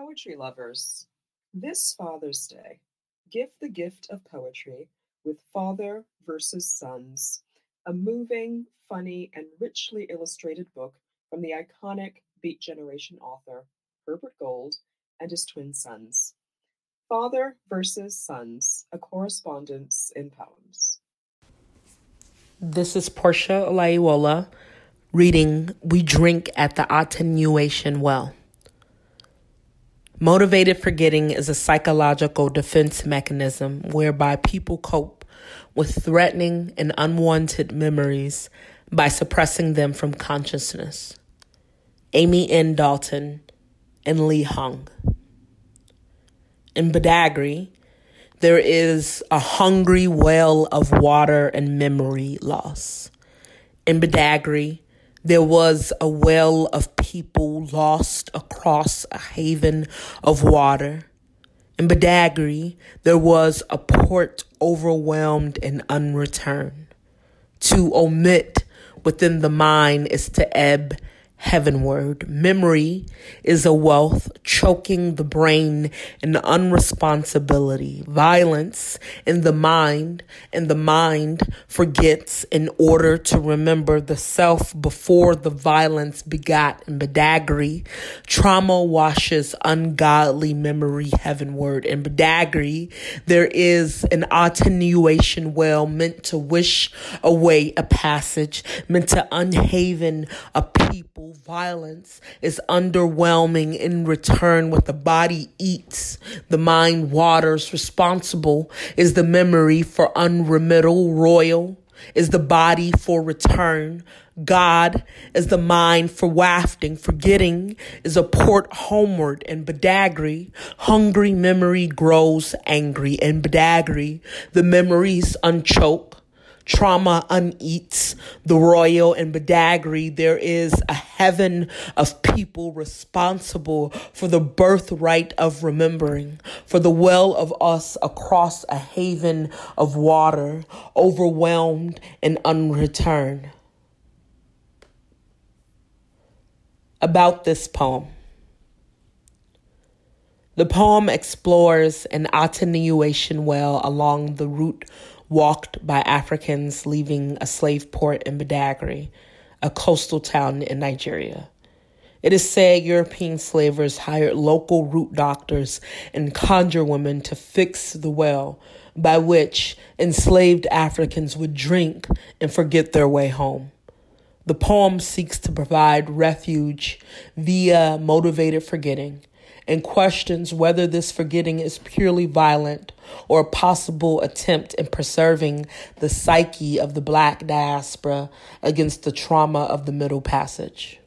Poetry lovers, this Father's Day, give the gift of poetry with Father versus Sons, a moving, funny, and richly illustrated book from the iconic Beat Generation author Herbert Gold and his twin sons. Father versus Sons, a correspondence in poems. This is Porsha Olayiwola reading We Drink at the Attenuation Well. Motivated forgetting is a psychological defense mechanism whereby people cope with threatening and unwanted memories by suppressing them from consciousness. Amy N. Dalton and Li Huang. In Badagry, there is a hungry well of water and memory loss. In Badagry, there was a well of people lost across a haven of water. In Badagry, there was a port overwhelmed and unreturned. To omit within the mind is to ebb heavenward. Memory is a wealth choking the brain in unresponsibility, violence in the mind, and the mind forgets in order to remember the self before the violence begot in Badagry. Trauma washes ungodly memory heavenward. In Badagry, there is an attenuation well meant to wish away a passage, meant to unhaven a people violence is underwhelming in return what the body eats, the mind waters. Responsible is the memory for unremittal, royal is the body for return. God is the mind for wafting. Forgetting is a port homeward. And Badagry, hungry memory grows angry. And Badagry, the memories unchoke trauma uneats the royal and Badagry, there is a heaven of people responsible for the birthright of remembering, for the well of us across a haven of water, overwhelmed and unreturned. About this poem. The poem explores an attenuation well along the route walked by Africans leaving a slave port in Badagry, a coastal town in Nigeria. It is said European slavers hired local root doctors and conjure women to fix the well by which enslaved Africans would drink and forget their way home. The poem seeks to provide refuge via motivated forgetting and questions whether this forgetting is purely violent or a possible attempt in preserving the psyche of the black diaspora against the trauma of the Middle Passage.